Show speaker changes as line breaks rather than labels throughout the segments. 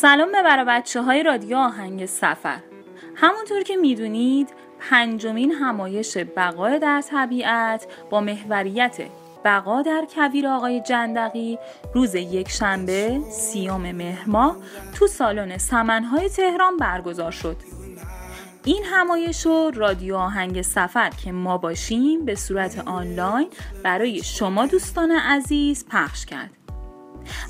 سلام به بچه های رادیو آهنگ سفر. همونطور که می‌دونید پنجمین همایش بقا در طبیعت با محوریت بقا در کویر آقای جندقی روز یک شنبه سیام مهر تو سالن سمنهای تهران برگزار شد. این همایش رو رادیو آهنگ سفر که ما باشیم به صورت آنلاین برای شما دوستان عزیز پخش کرد.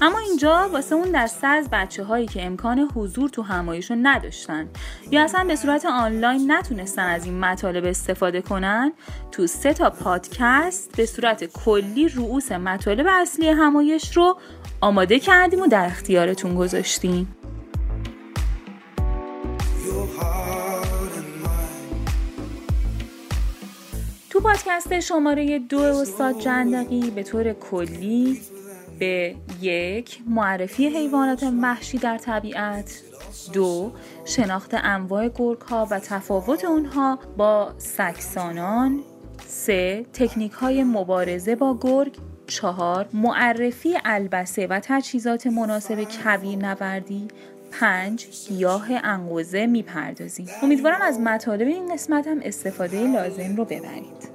اما اینجا واسه اون دسته از بچه هایی که امکان حضور تو همایش رو نداشتن یا اصلا به صورت آنلاین نتونستن از این مطالب استفاده کنن تو سه تا پادکست به صورت کلی رؤوس مطالب اصلی همایش رو آماده کردیم و در اختیارتون گذاشتیم. تو پادکست شماره دو استاد جندقی به طور کلی به یک معرفی حیوانات وحشی در طبیعت. دو شناخت انواع گرگ ها و تفاوت اونها با سکسانان. سه تکنیک های مبارزه با گرگ. چهار معرفی البسه و تجهیزات مناسب کویر نوردی پنج گیاه انقوزه می‌پردازیم امیدوارم از مطالب این قسمت هم استفاده لازم رو ببرید.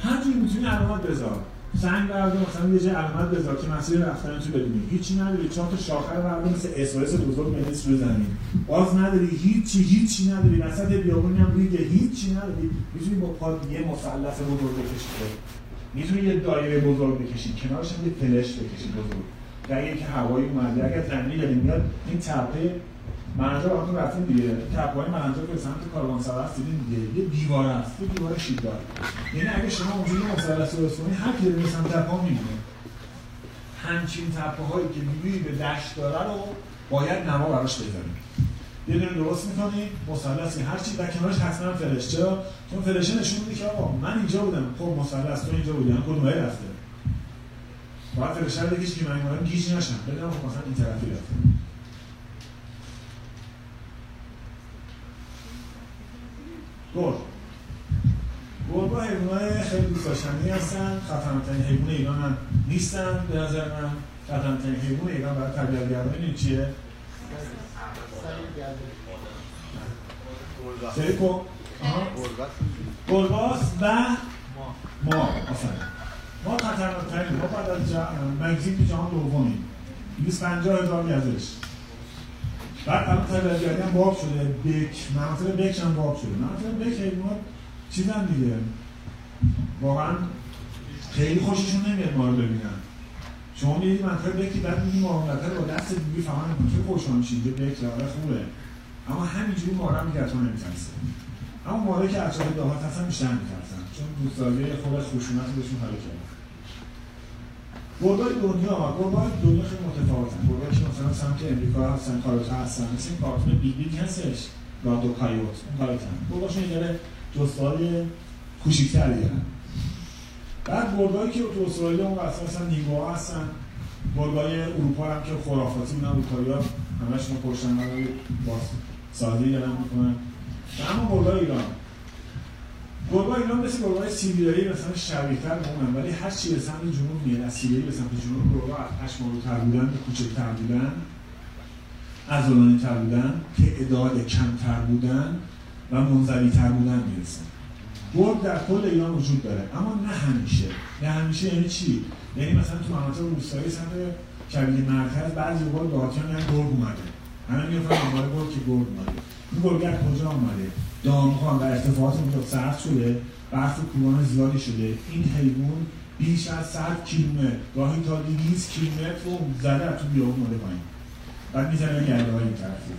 هر جوری می‌تونی علامت بذار. سنگ بردار مثلا یه جای علامت بذار که مسیر رفتن تو بدونی هیچی نداری. چهار تا شاخه بردار مثل اسوس بزرگ بنویس رو زمین باز نداری. هیچی هیچی نداری. وسط بیابونی هم روی هیچی نداری. می‌تونی با پا یه مثلث بزرگ بکشی. می‌تونی یه دایره بزرگ بکشی. کنارش هم یه فلش بکشی بزرگ. اگه که هوایی اومده. اگر زمینی داریم میاد این تپه مناجر براتون رفتیم دیگه. تپه‌های مناجر که سمت کاروانسرا هست دیدین دیگه. یه دیوار هست یه دیوار شیبدار. یعنی اگه شما اونجوری مثلث رو کنید هر کی داره سمت تپه می‌بینه همچین تپه هایی که می‌بینی به دشت داره رو باید نما براش بذاریم یه دونه درست می‌کنی مثلثی. هر چی در کنارش حتما فلش چرا؟ چون فلشه نشون میده که آقا من اینجا بودم. خب مثلث تو اینجا بودی. کدوم رفته؟ باید رو بکشی که من گیج نشم. بدونم خب مثلا این طرفی رفته. گرگ گرگا حیوانات خیلی دوست داشتنی هستن. خطرناکترین حیوان ایران هم نیستن به نظر من. خطرناکترین حیوان ایران برای طبیعت گردانی چیه؟ سری کن گرگاس و ما. آفرین. ما خطرناکترین ما بعد از مگزین جهان دومیم. 250 هزار گردش. بعد الان طبیعتگردی هم باب شده. بک مناطق بک هم باب شده. مناطق بک حیوانات چیزن دیگه. واقعا خیلی خوششون نمیاد ما رو ببینن. شما می‌دید منطقه بکی بعد می‌دید معاملت رو با دست دیگه فهمن خیلی خوشحال میشید یه بک آره خوبه. اما همینجوری مارا میگه تو نمیترسه. اما ماره که اطراف دامات هستن بیشتر میترسن. چون دوستداری خود خشونت رو بهشون حالا کرد گرگای دنیا گرگای دنیا خیلی متفاوتن گرگای که مثلا سمت امریکا هستن کاروتا هستن مثل این کارتون بیگ بیگ هستش راندو کایوت اون کارتن گرگاشون یه ذره جستهای کوچیک‌تری دارن بعد گرگایی که تو استرالیا اون واسه مثلا هستن. گرگای اروپا هم که خرافاتی بودن اروپایی‌ها همشون پشتن باز سازی دارن می‌کنن. اما گرگای ایران. گرگا ایران مثل گرگای سیبیریایی مثلا شبیه‌تر اونن ولی هر چی به سمت جنوب میاد از سیبری به سمت جنوب. گرگا تر بودن کوچکتر بودن عضلانی تر بودن تعداد کمتر بودن و منزوی تر بودن می‌رسن. گرگ در کل ایران وجود داره اما نه همیشه. نه همیشه یعنی چی؟ یعنی مثلا تو مناطق روستایی سمت شبیه مرکز بعضی اوقات دهاتیان میگن گرگ اومده. همه می‌گفتن آمار گرگ که گرگ اومده. این گرگ از کجا اومده؟ دامها و ارتفاعات سخت شده برف و کوهان زیادی شده. این حیوان بیش از 100 کیلومتر گاهی تا 200 کیلومتر رو زده تو بیابون اومده پایین. بعد می‌زنه گرده های این طرفی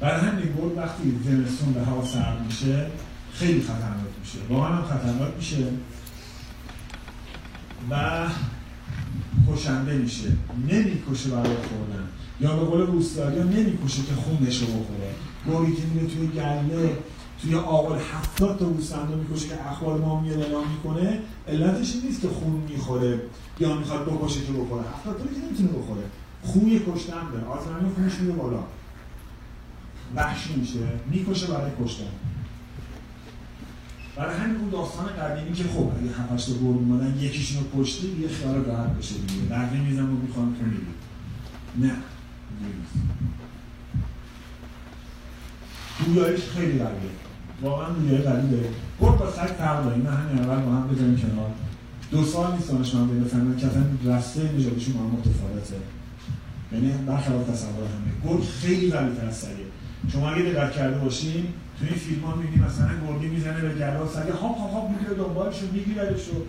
برای همین گرگ وقتی زمستون به هوا سرد میشه خیلی خطرناک میشه. واقعا هم خطرناک میشه و کشنده میشه. نمی‌کشه برای خوردن. یا به قول روستایی نمی‌کشه که خونش رو بخوره. گوری که میره توی گله توی آقل هفتاد تا گوسفند می‌کشه که اخبار ما میاد اعلام می‌کنه علتش این نیست که خون می‌خوره یا می‌خواد بکشه که بخوره. هفتاد تا که نمی‌تونه بخوره. خوی کشتن داره آزمانی خونش میره بالا. وحشی میشه. می‌کشه برای کشتن. برای همین اون داستان قدیمی که خب اگه 7 8 تا گرگ اومدن یکیشون رو کشتی یه خیال راحت بشه دیگه. بقیه میزن و می‌خوان تو میری نه. بویاییش خیلی قویه. واقعا بویایی قوی داره. گرگ با سگ فرق داره این همین اول با هم بذاریم کنار. دو سال نیست دانشمند بفهمن که اصلا رسته نژادیشون با هم متفاوته. یعنی برخلاف تصور همه. گرگ خیلی قوی تر از سگه شما اگه دقت کرده باشین تو این فیلم ها می‌بینی مثلا گرگی می‌زنه به گله سگه هاپ هاپ هاپ می‌گیره دنبالش رو میگیردش رو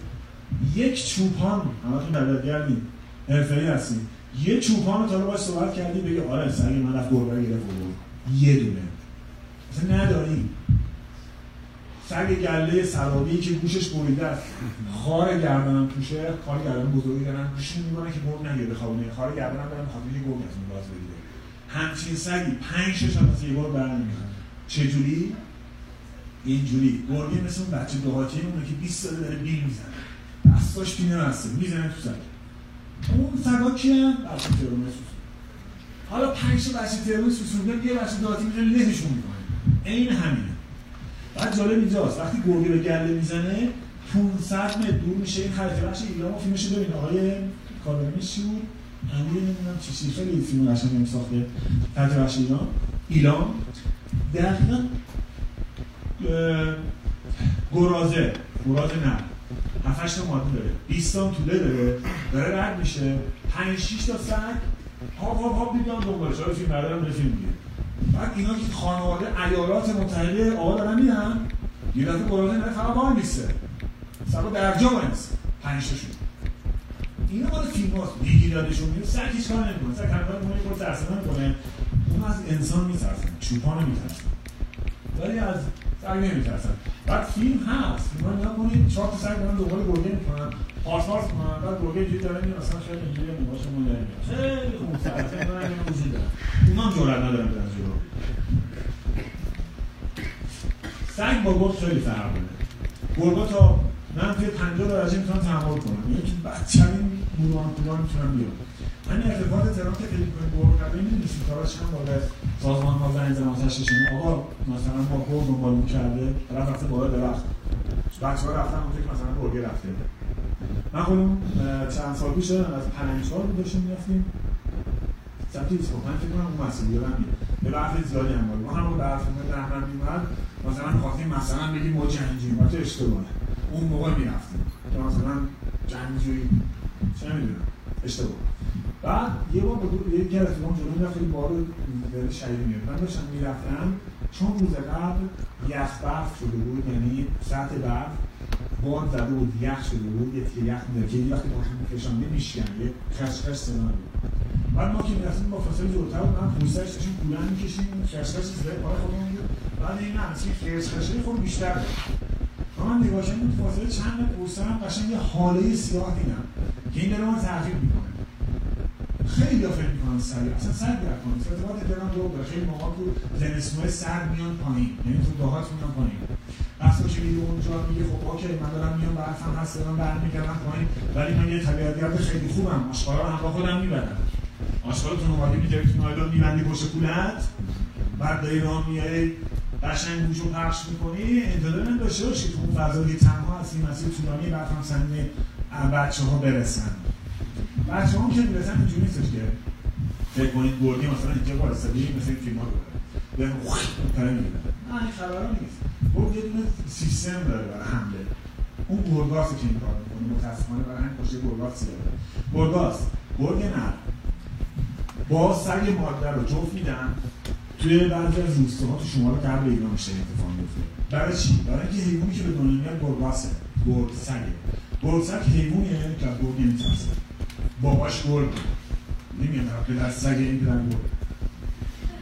یک چوپان. همتون دبیرگردین حرفه‌ای هستین. یه چوپان رو تا باش صحبت کردی بگی آره سگ من رفت گربه گرفت یه دونه. مثلا نداری سگ گله سرابی که گوشش بریده است. خار گردنم توشه خار گردن بزرگی دارن. گوشش میمونه که گرگ نگیره بخوابونه خار گردنم دارن خاطر یه گرگ از باز بگیره همچین سگی پنج شش هم یه بار برنمیخواد. چجوری؟ اینجوری. گرگه مثل اون بچه دهاتی اونه که 20 ساله داره بیل می‌زنه. دستاش پینه بسته می‌زنه تو سگ. اون سگا کیه بچه ترونه سوسون. حالا پنج تا بچه ترونه سوسوندن یه بچه دهاتی می‌زنه لهشون می‌کنه عین همینه. بعد جالب اینجاست. وقتی گرگه به گله می‌زنه 500 متر دور میشه. این خریطه بخش ایران و فیلمش ببین. آقای کاربرنیش چی بود؟ نمی‌دونم چی چی. خیلی فیلم قشنگی ساخته. خریطه بخش ایران. ایلام دقیقا گرازه. گرازه نه. 7 تا ماده داره. 20 تا طوله داره. داره رد میشه. 5 6 تا سگ. هاپ هاپ هاپ میگن دنبالش. آره فیلم بردارم به فیلم میگه. بعد اینا که خانواده ایالات متحده آقا دارن میرن یه دفعه گرازه نه فقط وای میسته سبا درجا وای میسته 5 تاشون اینا مال فیلم هاست. میگیردشون میره. سگ هیچ کار نمی‌کنه. سگ کنار کنه خود ترسه نمی‌کنه اون از انسان میترسن چوپان میترسن ولی از سگ نمیترسن بعد فیلم هست. فیلم ها نگاه کنید چهار تا سگ دارن دنبال گرگه می‌کنن. پارس پارس می‌کنن بعد جوری داره میره اصلا خیلی اینجوری نگاهش مون داره خیلی خوب. دارن اینو وجود دارن جرأت ندارن برن جلو سگ با گرگ خیلی فرق داره. گرگا تا منفی 50 درجه می‌تونن تحمل کنن یعنی که بدترین موران کولان می‌تونن بیان همین ارتفاعات تهران که کنید گرگ قبلی می‌دونید کاراش هم بالا سازمان ها زنگ واسه ششن آقا مثلا با گرگ دنبال می‌کرده طرف رفته بالا درخت. بچه‌ها رفتن اون فکر مثلا گرگ رفته. من خودم چند سال پیش از پلنگچال بود داشتیم می‌رفتیم. سمتی اسکوپ من فکر کنم اون مسئله یادم میاد. به برف زیادی هم بود. ما هم برف میاد رحمن میومد مثلا خواستیم مثلا بگیم ما جنگجوییم البته اشتباهه. اون موقع می‌رفتیم که مثلا جنگجویی چه می‌دونم. اشتباه بعد یه بار با یه گرفت من جلوی می‌رفت خیلی بار شهید میاد. من داشتم می‌رفتم چون روز قبل یخ برف شده بود یعنی سطح برف باد زده بود یخ شده بود یه تیه یخ میده که وقتی با هم میکشنده میشکن یه خشخش صدا بود بعد ما که می‌رفتیم با فاصله جلوتر بود من پوستش داشتیم کولن می‌کشیم خشخش زده پای خودمون بود بعد این هم خشخشه خود بیشتر بود. من نگاه کردم فاصله چند متر پوستم قشنگ یه حاله سیاه دیدم که این داره من تعقیب می‌کنه. خیلی دفعه می‌کنن سریع. اصلا سر در کنید ارتباط دلم دو داره خیلی موقع تو زمستونهای سر میان پایین. یعنی تو دهات میان پایین. بس که میری اونجا میگه خب اوکی من دارم میام برفم هست دارم برمیگردم پایین. ولی من یه طبیعتگرد خیلی خوبم. آشغالا رو همراه خودم می‌برم آشغالا تو نوادی می‌ذاری تو نایلون میبندی پشت کولت بعد داری راه میای قشنگ گوشو پخش می‌کنی. انتظار نداشته باشی. تو اون فضایی تنها هستی مسیر طولانی برفم سنی بچه ها برسن. بچه هم که می‌رسن اینجوری نیستش که فکر کنید گرگی مثلا اینجا وایسادی مثل این فیلم ها رو به کاره می‌گیرن نه این خبرها نیست. گرگ یه دونه سیستم داره برای حمله. اون گرگاسه که این کار می‌کنه متاسفانه برای همین کشته گرگاسی داره. گرگاس گرگ نه با سگ مادر رو جفت میدن. توی بعضی از روستاها تو شمال غرب ایران میشه اتفاق میفته برای چی؟ برای اینکه حیوانی که به دنیا میاد گرگاسه. گرگ سگه. سگ حیوانیه از گرگ نمیترسه باباش گرگ. نمیاد پدر سگ این پدر گرگ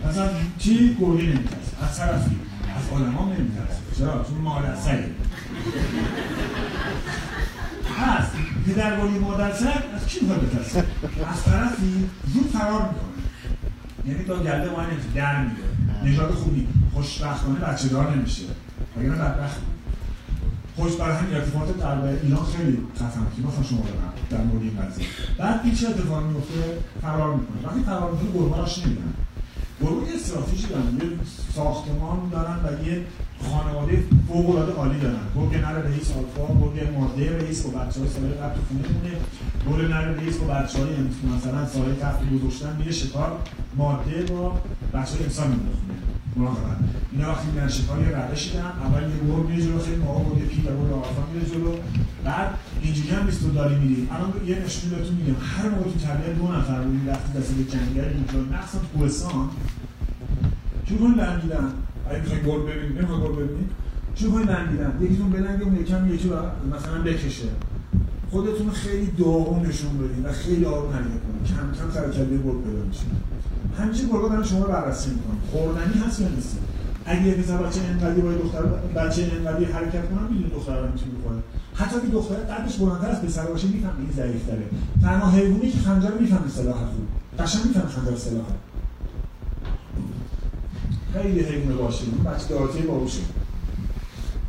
مثلا چی گرگی نمیترسه؟ از طرفی. از آدم ها نمیترسه. چرا؟ چون مادر سگه پس پدر گرگی مادر سگ از کی می‌خواد بترسه؟ از طرفی زود فرار می‌کنه. یعنی تا گلده ما در میره نژاد خوبی. خوشبختانه بچه دار نمیشه. وگرنه بدبخت؟ خوش برای همین ارتفاعات در ایران خیلی خطرناکه مثلا شما دارم در مورد این قضیه. بعد این چه اتفاقی میفته فرار می‌کنه. وقتی فرار می‌کنه گربه راش نمیدن گربه یه استراتژی دارن. یه ساختمان دارن و یه خانواده فوق العاده عالی دارن. گرگ نر رئیس آلفا گرگ ماده رئیس با بچه‌های سال قبل تو خونه مونه. گرگ نر رئیس با بچه‌های مثلا سال قبل گذاشتن میره شکار ماده با بچه‌های انسان میره خونه. مراقبت اینا وقتی میرن شکار یه روشی دارن اول یه گرگ میره جلو خیلی موقع گرگ پیل و گرگ آلفا میره جلو. بعد اینجوری هم نیست تو داری میری الان یه نشون بهتون میگم هر موقع تو طبیعت دو نفر رو وقتی دست به جنگل اینجا مخصوصا تو کوهستان شروع کنید برمیدن اگه می‌خواین گل ببینید نمی‌خواین گل ببینید شروع کنید برمیدن یکیتون بلنگه اون یکم یکی مثلا بکشه. خودتون خیلی داغون نشون بدین و خیلی آروم حرکت کنید کم کم سر کله گل پیدا میشه. همیشه گل‌ها برای شما بررسی می‌کنن خوردنی هست یا نیست؟ اگه یه پسر بچه انقدی با دختر بچه انقدی حرکت کنن می‌دونی دختر رو می‌تونه بکنه حتی اگه دختر قدش بلندتر از پسر باشه می‌فهمه این ضعیف‌تره. تنها حیوانی که خنجر می‌فهمه سلاح خوب قشنگ می‌فهمه خنجر سلاحه خیلی حیوان باشه بچه داراتی باوشه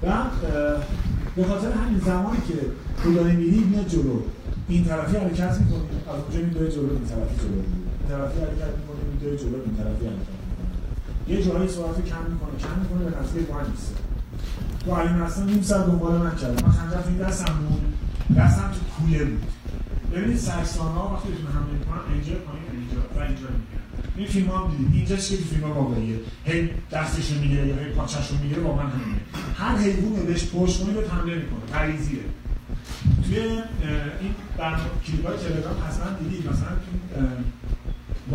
بعد به خاطر همین زمانی که تو داری میری میاد جلو. این طرفی حرکت می‌کنی از اونجا میدوه جلو این طرفی جلو. طرفی حرکت می‌کنی میدوه جلو این طرفی حرکت یه جایی سرعت کم می‌کنه کم می‌کنه به نتیجه با نیست. تو علی مثلا نیم ساعت دنبال من کردم. من خنجر تو این دستم بود. دستم تو کوله بود. ببینید سرسان ها وقتی بهتون حمله می‌کنن اینجا پایین اینجا و اینجا می‌گیرن. این فیلم ها دیدید. اینجا که فیلم ها واقعیه؟ هی دستش رو می‌گیره یا هی پاچش رو می‌گیره واقعا همینه. هر حیوانی بهش پشت کنی به حمله می‌کنه. غریزیه. توی این برنامه کلیپای تلگرام حتما دیدید. مثلا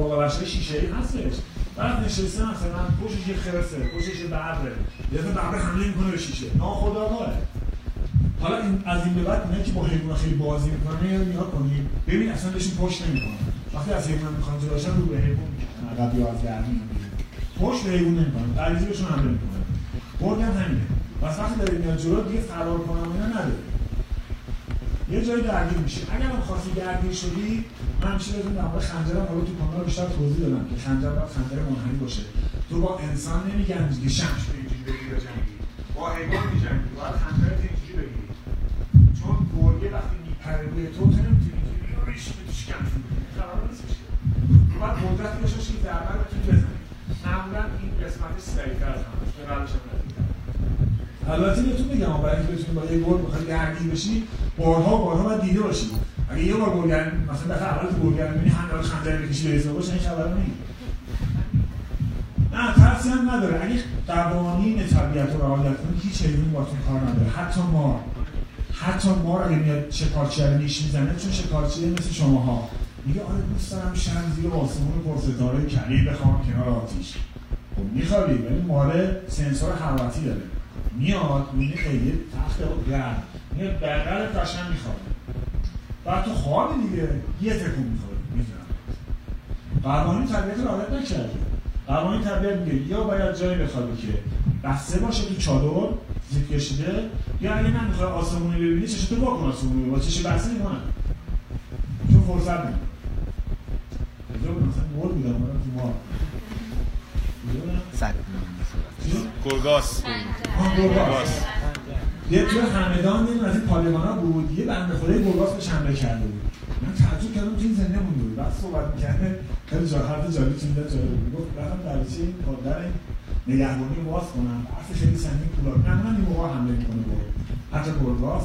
باقلش شیشه ای هستش. بعد نشسته مثلا پشتش یه خرسه پشتش یه ببره. یه ببر حمله می‌کنه به شیشه. ناخودآگاهه. حالا این از این به بعد اینا که با حیوان خیلی بازی می‌کنه یا نگاه کنید. ببین اصلا بهشون پشت نمی‌کنه وقتی از حیوان می‌خوان جلوشن رو به حیوان می‌کنن. عقب یا از گرمی پشت به حیوان نمی‌کنه غریزی بهشون حمله می‌کنه گرگ هم همینه. پس وقتی داره میاد جلو دیگه فرار کنم اینا نداره. یه جایی درگیر میشه اگر هم خواستی درگیر شدی من چی بهتون در مورد خنجرم حالا تو کانال بیشتر توضیح دادم که خنجر باید خنجر منحنی باشه. تو با انسان نمیگن که شمش به اینجوری بگیری جنگی. با حیوان میجنگی. باید خنجرت اینجوری بگیری. چون گرگه وقتی میپره روی تو تو نمی‌تونی اینجوری رو ریش به تو شکم قرار نیست بشه. باید داشته باشی که رو بتونی بزنی. معمولا این قسمتش سریعتر از قلبش هم البته بهتون بگم برای اینکه بتونی با یه گرگ بخوای درگیر بشی بارها بارها باید دیده باشی اگه یه بار گرگ مثلا دفعه اول تو گرگ می‌بینی همه خنجر بکشی به حساب باشه این خبر نه ترسی هم نداره. اگه قوانین طبیعت رو رعایت کنی هیچ حیوانی باتون کار نداره. حتی مار. حتی مار اگه میاد شکارچی رو نیش می‌زنه چون شکارچی مثل شماها. میگه آره دوست دارم شب زیر آسمون پرستاره کلی بخوام کنار آتیش. خب میخوابی ولی ماره سنسور حرارتی داره. میاد می‌بینی خیلی تخت گرم. میاد بغل قشنگ میخوابه. بعد تو خوابی دیگه یه تکون می‌خوری می‌تونم قوانین طبیعت رعایت نکرده. قوانین طبیعت میگه یا باید جایی بخوابی که بسته باشه تو چادر زیپ کشیده یا اگه نمی‌خوای آسمونی ببینی چشتو واکن آسمونی با چش بسته می‌کنن چون فرصت بود؟ مثلا مول بودم تو
سگ
گرگاس.
گرگاس. یه توی همدان یه از این پادگانا بود. یه بنده خدای گرگاس به شنبه کرده بود. من تعجب کردم تو این زنده مونده بود. بعد صحبت می‌کرده خیلی جا حرف جالب چیز داد جالب بود. گفت رفتم در چی مادر نگهبانی رو باز کنم. برف خیلی سنگین کولا معمولا این موقع حمله می‌کنه بود حتی گرگاس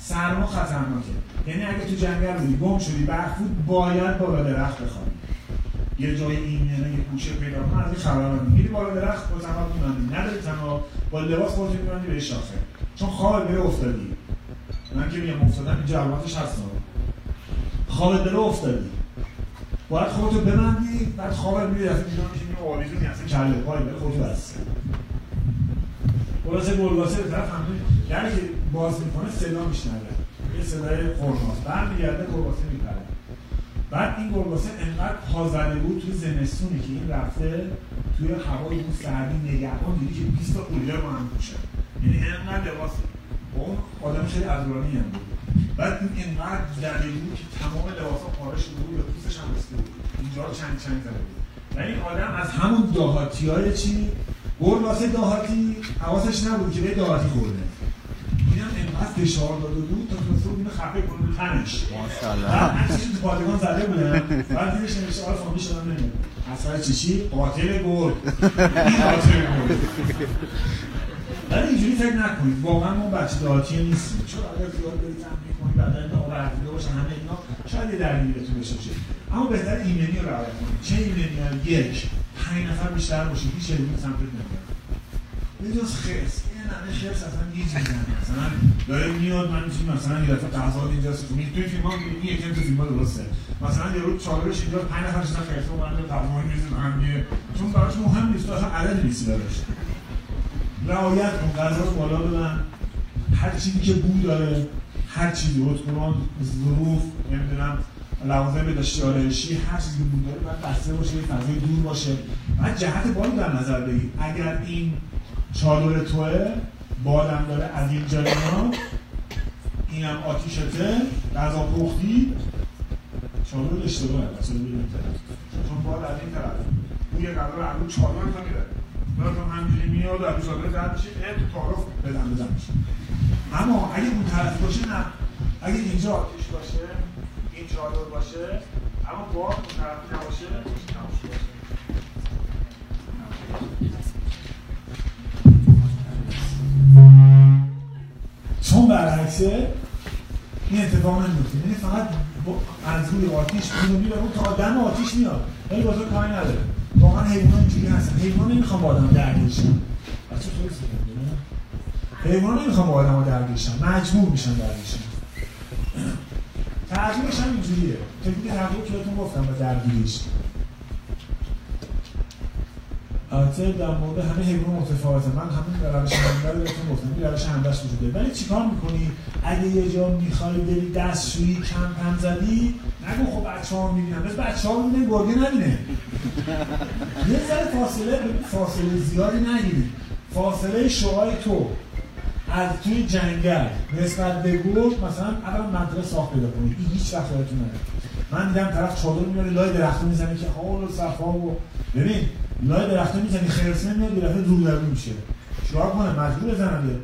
سرما خطرناکه. یعنی اگه تو جنگل بودی گم شدی برف بود باید بالا درخت بخوابی. یه جای این یعنی یه کوچه پیدا کنه از این خبر می‌گیری بالا درخت با تنها میماندی نداری تنها با لباس خودت میماندی به شاخه. چون خواب بره افتادی. من که میگم افتادم این جلواتش هست. خواب بره افتادی. باید خودتو ببندی بعد خواب میری از اینجا میشینی و آویزونی اصلا کله. پای بره خودتو بس. خلاصه گلگاسه به طرف همون یعنی که باز می‌کنه صدا میشنوه. یه صدای خورناس برمیگرده گلگاسه بعد این گرگاسه انقدر پازده بود توی زمستونی که این رفته توی هوای اون سردی نگهبان دیدی که 20 تا قوله با هم پوشن یعنی انقدر لباس با اون آدم خیلی عذرانی هم بود. بعد این انقدر زده بود که تمام لباسا پاره شده بود به پوستش هم رسیده بود. اینجا چند چند زده بود. و این آدم از همون دهاتی های چی گرگاسه دهاتی حواسش نبود که به دهاتی خورده. اینم انقدر فشار داده بود تا تونسته بود اینو خفه کنه به تنش
ماشاءالله.
بعد عکسش تو پادگان زده بودن بعد دیدش نمیشه آره فامیل شدم نمیاد اثر چیچی قاتل گل. این قاتل گل. ولی اینجوری فکر نکنید. واقعا ما بچه دهاتی نیستیم. چون اگر زیاد برید تمرین کنید بدن آورده باشن همه اینا؟ شاید یه درگیری بهتون بشه اما بهتر ایمنی رو رعایت کنید. چه ایمنی؟ یک پنج نفر بیشتر باشید. هیچ علمی سمتت نمیاد بجز خرس یه نمه خرس اصلا گیج می‌زنه مثلا داره میاد من می‌تونم مثلا یه دفعه غذا اینجاست توی فیلم ها می‌بینی یکی تو فیلم ها درسته مثلا یه روز چالش اینجا پنج نفر شدن رو من تقریبا میزن هم چون براش مهم نیست اصلا عدد نیستی دارش رعایت کن غذا رو بالا ببن هر چیزی که بو داره هر چیزی قرآن ظروف نمی‌دونم لوازم داشته آرایشی هر چیزی که بو داره باید بسته باشه یه فضای دور باشه بعد جهت بالا در نظر بگیر اگر این چادر توه بالم داره از این جاینا اینم آتیشته غذا پختی. چادر اشتباهه اصلا چون بال از این طرف. بوی غذا رو چادر تا میره براتون همینجوری میاد و چادر زد میشه تو تعارف بدن بدن میشه. اما اگه اون طرف باشه نه. اگه اینجا آتیش باشه این چادر باشه اما با اون طرف نباشه نباشه. باشه چون برعکسه این اتفاق نمیفته. یعنی فقط از روی آتیش میاد میره اون تا دم آتیش میاد. ولی بازار کاری نداره. واقعا حیوان اینجوری هستن. حیوان نمی‌خوام با آدم درگیر شن. بچه خیلی حیوان نمی‌خوام با آدم درگیر شن. مجبور میشن درگیر شن. ترجیحش هم اینجوریه. تکنیک حقیقی که بهتون گفتم به درگیریش. البته در مورد همه حیوان متفاوته. من همین روش همدر بهتون گفتم این روش همدش وجود ولی چیکار می‌کنی؟ اگه یه جا می‌خوای بری دستشویی کم زدی نگو خب بچه ها می‌بینم بس بچه ها می‌بینه گرگه نبینه. یه ذره فاصله فاصله زیادی نگیری. فاصله شعای تو. از توی جنگل. نسبت به گرگ مثلا اول مدرسه ساخت پیدا کنید این هیچ وقت یادتون من دیدم طرف چادر میاره لای درخت می‌زنه که حال و صفا و ببین لای درخت می‌زنی خرسه میاد یه دفعه رو درو میشه. چیکار کنه مجبور بزنم یه.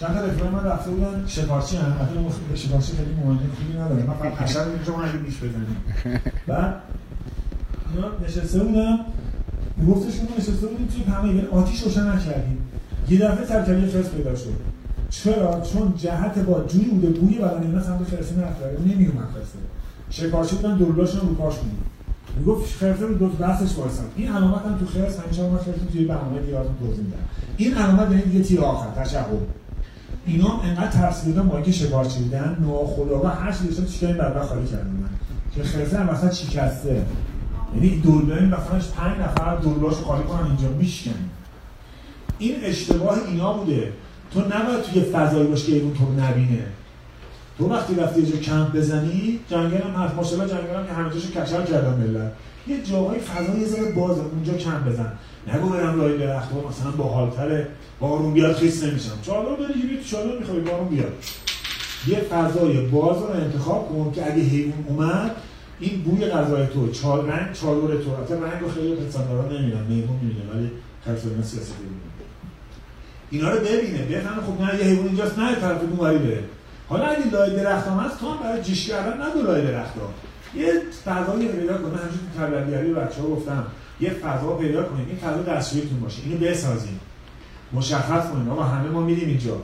چند تا رفیق من رفته بودن شکارچی هم. اصلا شکارچی خیلی مهمه خوبی نداره من فقط حشر اینجا من نیش بزنیم بعد اینا نشسته بودم گفتش که نشسته بودیم توی همه یعنی آتیش روشن نکردیم. یه دفعه ترکلی خرس پیدا شد. چرا؟ چون جهت با جوری بوده بوی بدن اینا سمت خرسه نرفته نمیومد خرسه شکارچی بودن دورلاشون رو پاش کنیم می‌گفت خرسه رو دو دستش وایساد این علامت هم تو خرس همیشه ما خرس توی برنامه دیارتون توضیح میدم. این علامت به دیگه تیر آخر تشهد. اینا انقدر ترسیدن ما که شکارچی بودن ناخودآگاه هر چیزی داشتن چیکار بعد خالی کردن که خرسه هم مثلا چیکسته یعنی دوربین مثلا 5 نفر دورلاش خالی کنن اینجا میشکن این اشتباه اینا بوده. تو نباید توی فضایی باش که اون تو نبینه. تو وقتی رفتی یه جا کمپ بزنی جنگل هم هست. ماشاءالله جنگل هم که همه جاشو کچل کردن ملت. یه جاهای فضا یه ذره بازه اونجا کمپ بزن. نگو برم لای درخت مثلا با حالتر بارون بیاد خیس نمیشم. چادر داری که تو چادر می‌خوای بارون بیاد. یه فضای باز رو انتخاب کن که اگه حیوان اومد این بوی غذای تو چال رنگ چادر تو. البته رنگ رو خیلی پسندارا نمیدن میمون می‌بینه ولی خرساینا سیاسی اینا رو ببینه. بفهمه خب نه یه حیوان اینجاست نه طرف اونوری بره. حالا اگه لای درخت هم هست تو هم برای جیش کردن ندو لای درخت ها. یه فضایی پیدا کنه همچون تو تبلیغی بچه ها گفتم یه فضا پیدا کنید این فضا دستشویتون باشه. اینو بسازیم. مشخص کنید آقا همه ما میریم اینجا.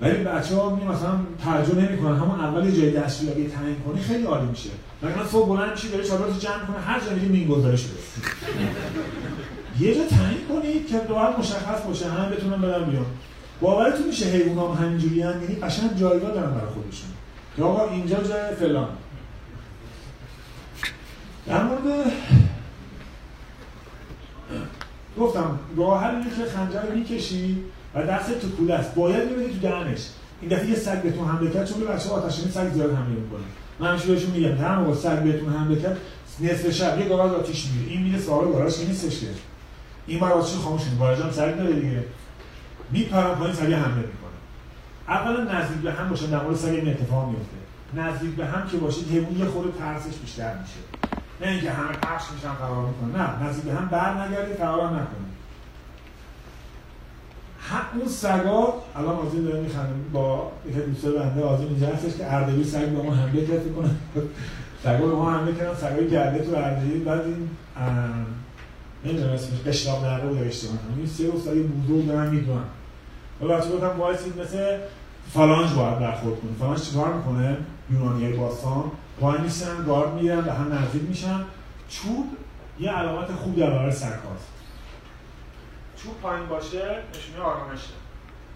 ولی بچه ها می مثلا توجه نمی‌کنن. همون اول جای دستشویی اگه تعیین کنی خیلی عالی میشه. مثلا صبح بلند میشی داره چادرتو جمع کنه هر جا میگه مین گذارش بده. یه جا تعیین کنید که راحت مشخص باشه. همه بتونن برن بیان باورتون میشه حیونا هم همینجوری یعنی قشنگ جایگاه دارن برای خودشون. که آقا اینجا جای فلان. در مورد گفتم راه حل اینه که خنجر رو می‌کشی و دست تو کوله است. باید می‌بینی تو دهنش. این دفعه یه سگ بهتون حمله کرد چون بچه آتشین سگ زیاد حمله می‌کنه. من همیشه بهشون میگم نه موقع سگ بهتون حمله کرد نصف شب یه گاراژ آتیش می‌گیره. این میره سوار گاراژ نیستش که. این بار آتیش خاموش کنه گاراژ هم سگ داره دیگه. میپرن پایین سریع حمله می‌کنه اولا نزدیک به هم باشه در مورد سگ این اتفاق میفته نزدیک به هم که باشید حیوان یه خورده ترسش بیشتر میشه. نه اینکه همه پخش میشن فرار می‌کنن نه نزدیک به هم بر نگردید فرار نکنید. اون سگا الان آزین داره میخنده با یک دوسته بنده آزین اینجا هستش که اردبیل سگ به ما حمله کرد کنه. سگا به ما حمله کردن سگای گرده تو اردبیل بعد این نمی‌دونم اسمش قشلاق نره بود کنم این سه روز سگ بزرگ دارن می‌دونن. حالا بچه گفتم وایسید مثل فالانج باید برخورد کنه. فالانج چیکار می‌کنه؟ یونانی باستان. وای میسن گارد می‌گیرن به هم نزدیک میشن. چوب یه علامت خوب در برای سرکاست چوب پایین باشه نشونه آرامشه.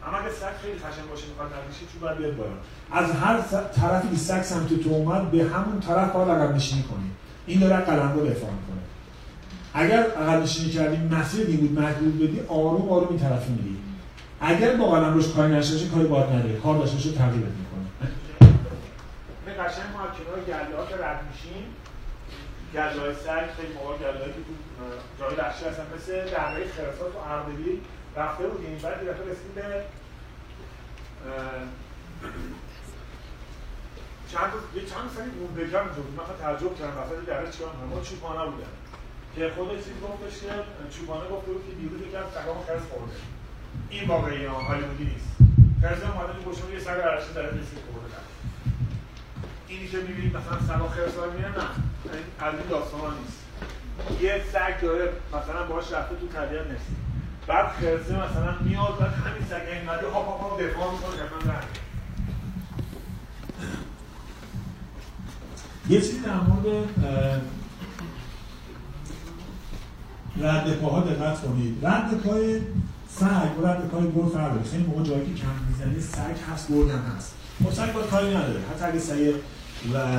اما اگه سگ خیلی خشن باشه می‌خواد نزدیک چوب باید بیاد بالا. از هر طرفی که سگ سمت تو اومد به همون طرف باید عقب نشینی کنی. این داره قلم رو دفاع می‌کنه. اگر عقب نشینی کردی مسیر دی بود محدود بدی آروم آروم این طرفی میری اگر با قلم روش کاری نشه کاری باید نداره کار داشته باشه تغییرت می‌کنه. این قشنگ ما کنار که رد میشیم. گله های سگ خیلی موقع گله که تو جای وحشی هستن مثل دره خرسات و اردبیل رفته بودیم بعد یه رسیدیم به چند یه چند سالی موندگار می‌شد من تعجب کردم وسط دره چیکار می‌کنم ما چوپانه بودن. که خود چیز گفتش که چوپانه گفته بود که دیروز یکم سگام خرس خورده. این واقعی ها هالیوودی نیست. خرس اومده تو گوشه یه سگ عرشی داره نیست خورده اینی که می‌بینید مثلا سگا خرس ها میره نه. از این داستان ها نیست. یه سگ داره مثلا باش رفته تو طبیعت نیست بعد خرسه مثلا میاد بعد همین سگ اینقدر هاپ هاپ دفاع می‌کنه که من یه چیزی در مورد رد پاها دقت کنید. رد پای سگ و رد پای گرگ فرق داره خیلی موقع جایی که کم می‌زنی سگ هست گرگ هم هست. خب سگ باید کاری نداره. حتی اگه سگ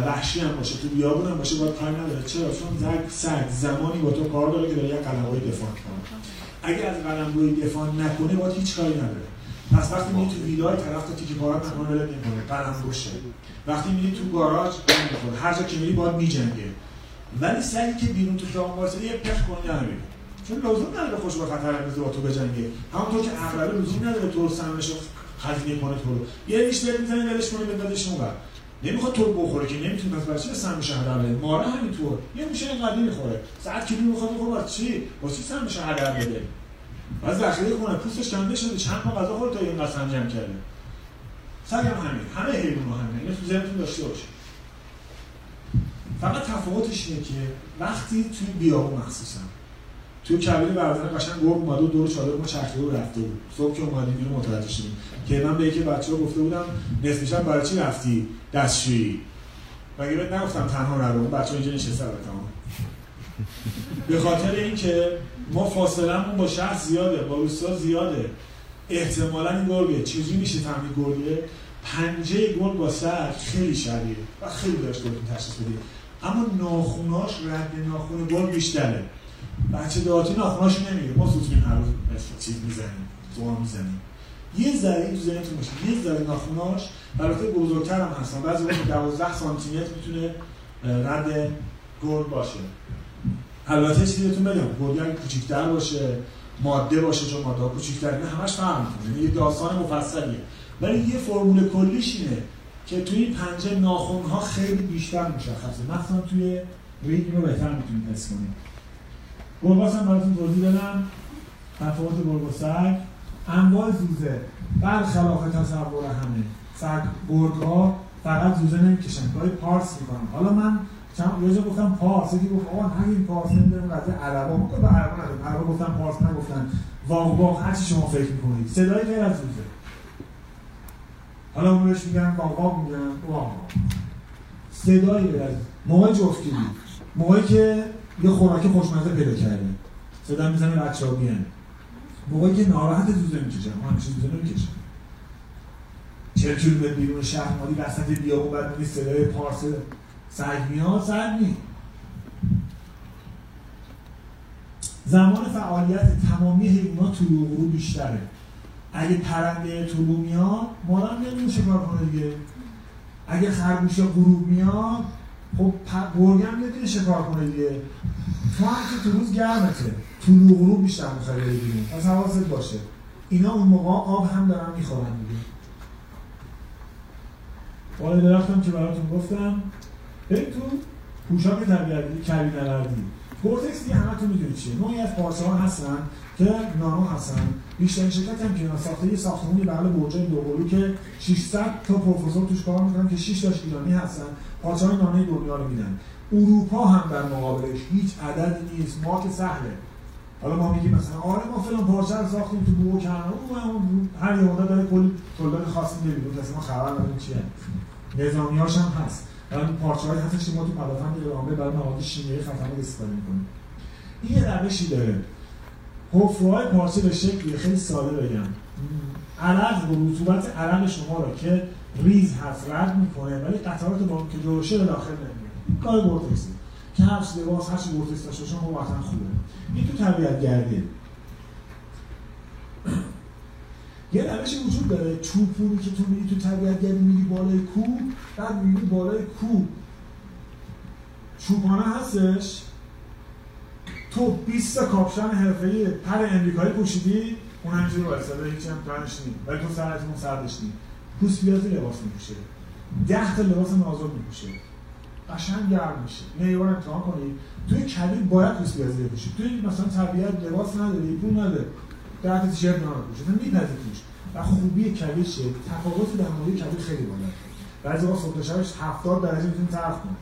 وحشی هم باشه تو بیابون هم باشه باید کاری نداره. چرا؟ چون سگ سگ زمانی با تو کار داره که داره یک قلمروی دفاع کنه اگه از قلمروی دفاع نکنه باید هیچ کاری نداره. پس وقتی میری تو ویلای طرف تا تیکه پارات نکنه ولت نمی‌کنه قلم روشه وقتی میری تو گاراژ نمی‌کنه هر جا که میری باید میجنگه. ولی سگی که بیرون تو خیابون واسه یه پخ کنه نمیره چون لزوم نداره خوش به خطر بندازه با تو بجنگه. همونطور که عقربه لزوم نداره تو رو خزینه کنه تو رو. یه ریش دل می‌زنه دلش کنه بندازش اونور نمی‌خواد تو بخوره که نمی‌تونه پس برای چی سم شهر بده؟ ماره همینطور یه میشه اینقدر می‌خوره. ساعت کیلو می‌خواد بخوره واسه چی؟ واسه سم شهر بده؟ بعد ذخیره کنه پوستش کنده شده چند تا غذا خورد تا این قسم جمع کرده. هم همین. همه حیوان همین. اینو تو ذهنتون داشته فقط تفاوتش اینه که وقتی توی بیابون مخصوصا توی کبیر بردن قشنگ گرگ اومده و دور چادر ما چرخیده و رفته بود. صبح که اومدیم اینو متوجه شدیم. که من به یکی بچه ها گفته بودم نصف شب برای چی رفتی دستشویی؟ مگه بهت نگفتم تنها نرو؟ اون بچه اینجا نشسته تمام. به خاطر اینکه ما فاصلمون با شهر زیاده با روستا زیاده. احتمالا این گرگه چیزی میشه فهمید گرگه پنجه گرگ با سر خیلی شبیه. و خیلی داشت گرگ تشخیص بدید اما ناخوناش رد ناخون گرگ بیشتره. بچه دهاتی ناخوناش نمیگه. ما سوتونیم هر روز چیز می‌زنیم تو می‌زنیم. یه ذره تو ذهنتون باشه. یه ذره ناخوناش البته بزرگتر هم هستن. بعضی وقت 12 سانتی متر می‌تونه رد گرگ باشه. البته چیزی بهتون بگم. اگه کوچیک‌تر باشه ماده باشه چون ماده ها کوچیک‌تر نه همش می‌کنه. یعنی یه داستان مفصلیه. ولی یه فرمول کلیش اینه که توی این پنجه ناخون‌ها خیلی بیشتر مشخصه. مثلا توی ریگ رو بهتر می‌تونید حس کنید. گرباس هم براتون توضیح بدم تفاوت گرگ و سگ انواع زوزه برخلاف تصور همه. سگ گرگ‌ها فقط زوزه نمی‌کشن. گاهی پارس می‌کنن. حالا من چند یه جا گفتم پارس یکی گفت آقا نگین پارس نمی‌دونم قضیه عربا ما به عربا نداریم عربا گفتن پارس نگفتن. واق واق هر چی شما فکر می‌کنید. صدای غیر از زوزه حالا اون بهش میگن واق واق میگن واق صدای غیر از موقع جفتگیری. موقعی که یه خوراک خوشمزه پیدا کرده صدا می‌زنه بچه ها بیان موقعی که ناراحت زوزه می‌کشن ما همیشه زوزه نمی‌کشن چه کیلومتر بیرون شهر مادی وسط بیابون بعد صدای پارس سگ میاد سگ می زمان فعالیت تمامی حیوانات طلوع و بیشتره. اگه پرنده طلوع میاد مادام نمی‌دونه شکار کنه دیگه. اگه خرگوش غروب میاد خب گرگم نمی‌دونه شکار کنه دیگه. تو هم تو روز گرمته. طلوع غروب بیشتر می‌خوای بری بیرون. پس حواست باشه. اینا اون موقع آب هم دارن می‌خورن دیگه. بالای درختم که براتون گفتم. بریم تو پوشاک طبیعتی کبی نوردی کورتکس دیگه همتون می‌دونید چیه. نوعی از پارچه ها هستن. که نانو هستن بیشترین شرکت هم که ساخته یه ساختمونی بغل برج دوقلو که 600 تا پروفسور توش کار می‌کنن که 6 تاش ایرانی هستن پارچه های نانوی دنیا رو میدن. اروپا هم در مقابلش هیچ عددی نیست. ما که سهله. حالا ما میگیم مثلا آره ما فلان پارچه رو ساختیم تو بوکن هر یه مدت داره کلی تولید خاصی بیرون کسی ما خبر نداریم چیه نظامیاش هم هست. الان پارچه‌های هستش که ما تو پدافند ایرانی برای مواد شیمیایی خطرناک استفاده می‌کنیم. این یه روشی داره. حفره‌های پارچه به شکلی خیلی ساده بگم. عرق و رطوبت عرق شما رو که ریز هست رد می‌کنه ولی قطعات با که جوشه به داخل این کار گورتکسی کفش لباس هر چی گورتکس داشته باشه ما وطن خوبه. این تو طبیعت گردیه. یه روش وجود داره. چوپونی که تو میری تو طبیعت گردی میری بالای کو بعد میری بالای کو چوپانه هستش؟ تو 20 تا کاپشن حرفه‌ای پر امریکایی پوشیدی اون همینجوری وایساده هیچ هم تنش نیم ولی تو سر اون سردش نیم پوست بیازی لباس میپوشه. ده تا لباس نازک میپوشه. قشنگ گرم میشه. نه یه بار امتحان کنید توی کبیر باید پوست بیازی بپوشید توی مثلا طبیعت لباس نداری پول نداره ده تا تیشرت نمیپوشه میپزی توش. و خوبی کبیر چیه تفاوت مورد کبیر خیلی بالا بعضی وقت صبح شبش 70 درجه می‌تونی طرف کنی.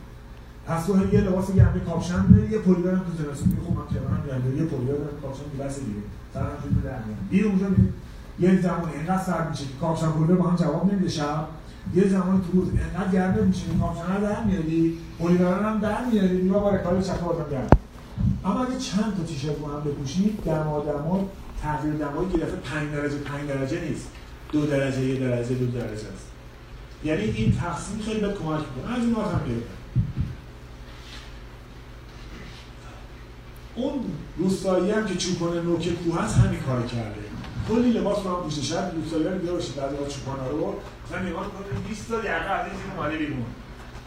تو یه لباس گرم کاپشن داری یه پلیور هم تو زمستون خوب من کنارم میاد یه پلیور دارم کاپشن لباس دیگه. سرم تو در میاد. این اونجا میاد یه زمان اینقدر سرد میشه که کاپشن پلیور با هم جواب نمیده یه زمان تو روز اینقدر گرم میشه که کاپشن در میاری پلیور هم در میاری. دیگه با کار چکا بازم گرم. اما اگه چند تا تیشرت با هم بپوشید در دما تغییر دمایی که دفعه 5 درجه 5 درجه نیست. دو درجه یه درجه دو درجه است. یعنی این تقسیم خیلی به کمک می‌کنه. از این هم اون روستایی هم که چوپان نوک کوه هست همین کار کرده. کلی لباس رو هم پوشته شد. روستایی ها دیده باشید بعضی از چوپان ها رو. مثلا نگاه کنید 20 تا یقه از این اومده بیرون.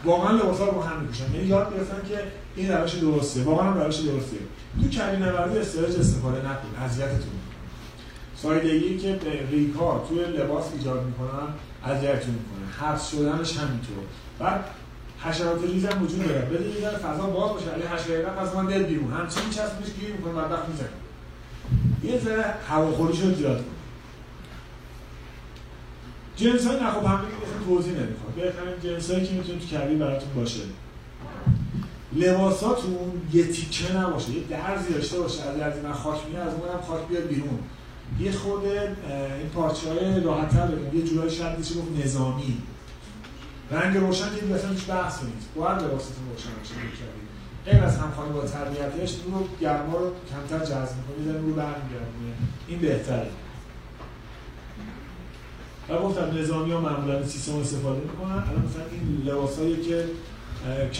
واقعا لباس ها رو هم میپوشن. یعنی یاد گرفتن که این روش درسته. واقعا هم روش درسته. تو کبی نوردی استرس استفاده نکن. اذیتتون سایدگی که به ریکا توی لباس ایجاد می‌کنن اذیتتون می‌کنه. حبس شدنش همینطور. بعد حشرات ریز هم وجود داره. بده یه فضا باز باشه. علی حشره پس من دل بیرون. همچین چسبش گیر می‌کنه وقت می‌زنه یه ذره هواخوریش رو زیاد. کنه جنس های نخوب همه که توضیح نمی‌خواد. بهترین جنس هایی که می‌تونه تو کبیر براتون باشه. لباساتون یه تیکه نباشه یه درزی داشته باشه. از از من خاک میاد از اونم خاک بیاد بیرون. یه خود این پارچه های راحت تر یه جورایی شاید میشه گفت نظامی. رنگ روشن که اصلا هیچ بحث نیست. باید لباستون روشن باشه غیر از همخوانی با طبیعتش رو گرما رو کمتر جذب می‌کنه یه رو برمیگردونه. این بهتره. و گفتم نظامی ها معمولا سیستم استفاده می‌کنن. الان مثلا این لباسایی که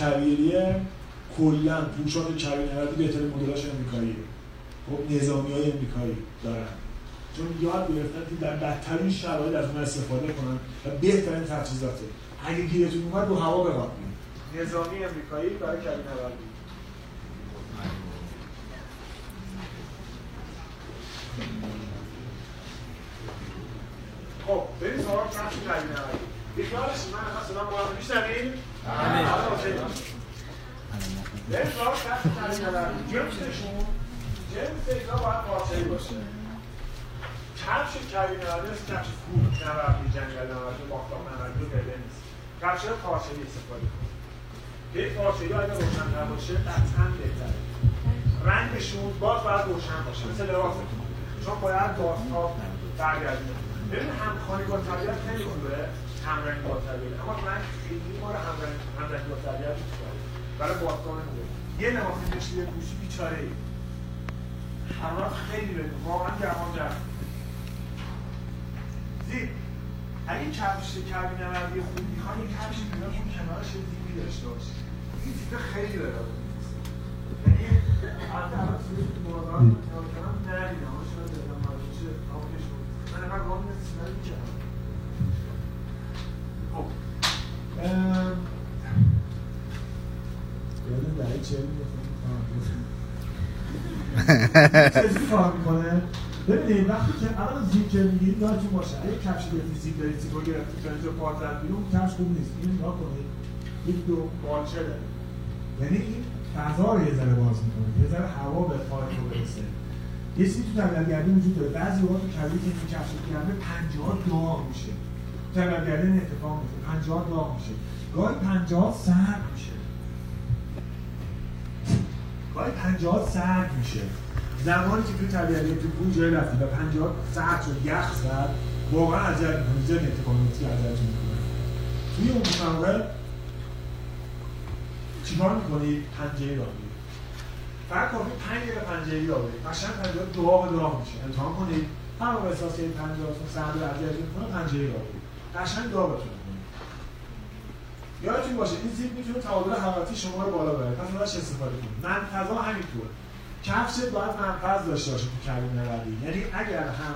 کبیریه کلا پوشاک کبیر نوردی بهترین مدلش امریکایی. خب نظامی های امریکایی دارن. چون یاد گرفتن که در بدترین شرایط از اون استفاده کنن و بهترین تجهیزاته. اگه گیرتون اومد رو هوا بقاب نظامی امریکایی برای کبین نوردی خب بریم سوال کفش کبین نوردی بیخیالش من اصلا صدا باید میشنویم؟ بریم سوال کفش کبین نوردی جنسشون جنس اینا باید قاطعی باشه. کفش کبین نوردی مثل کفش کوه نوردی جنگل نوردی باختاب نوردی غیره نیست. کفش پارچه‌ای استفاده کنید یک پارچه‌ای اگه روشن باشه قطعا بهتره. رنگشون باز باید روشن باشه مثل لباستون چون باید بازتاب برگردونه ببین همخوانی با طبیعت خیلی خوبه همرنگ با طبیعت. اما رنگ خیلی ما رو همرنگ با طبیعت برای بازتاب خوبه یه لباس نشیده پوشی بیچاره. ای حرارت خیلی بده. واقعا گرمان جرم زیر اگه کفش کبی نوردی خوب می‌خوان یه کفش پیدا کن کنارش یه دیبی داشته باشه این دیبه خیلی به داده یعنی البته الان توی مرادات رو کنم ندیدم. اما شاید دادم مراجعه چه بود من اینقدر گام نسیده می‌کردم خب. یادم دهی چه کار می‌کنه؟ ببینید وقتی که الان زیپ که می‌گیرید یادتون باشه. اگه کفش زیپ دارید رو گرفتید تا اینجا پا زد بیرون کفش خوب نیست. این نگاه کنید. یک دو بالچه داره یعنی این فضا رو یه ذره باز می‌کنه یه ذره هوا به پای رو برسه. یه چیزی تو طبیعتگردی وجود داره. بعضی وقت کبری که این کفش رو گرمه پنجاه داغ میشه. طبیعتگردی این اتفاق میفته. پنجاه داغ میشه. گاهی پنجاه سرد میشه. گاهی پنجاه سرد میشه. زمانی که توی طبیعت تو کوه جای رفتی و 50 ساعت شد یخ زد واقعا اذیت می‌کنه ذهن اتفاقاتی اذیت می‌کنه توی اون موقع چیکار می‌کنید پنجره را فقط کافی 5 دقیقه پنجره را برید قشنگ پنجره داغ داغ میشه. امتحان کنید. هر موقع احساس کنید پنجرهتون سرد و اذیت می‌کنه پنجره را برید قشنگ داغتون کنید یادتون باشه این زیپ می‌تونه تعادل حرارتی شما رو بالا ببره. پس ازش استفاده کنید. منفذا همینطور کفشت باید منفذ داشته باشه تو کابین نوردی یعنی اگر هم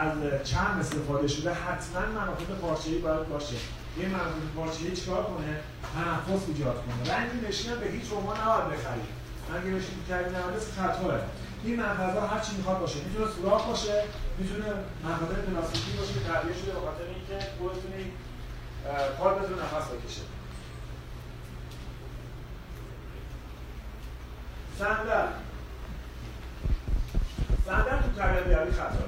از چرم استفاده شده حتما منافذ پارچه‌ای باید باشه. یه منافذ پارچه‌ای چیکار کنه؟ تنفس ایجاد کنه. رنگ نشین به هیچ عنوان نباید بخرید رنگ نشین تو کابین نوردی خطره این منفذا هر چی می‌خواد باشه. می‌تونه سوراخ باشه می‌تونه منفذ پلاستیکی باشه که شده به خاطر اینکه خودتون پاد بتونه نفس بکشه. صندل. صندل تو کابین بیاری خطر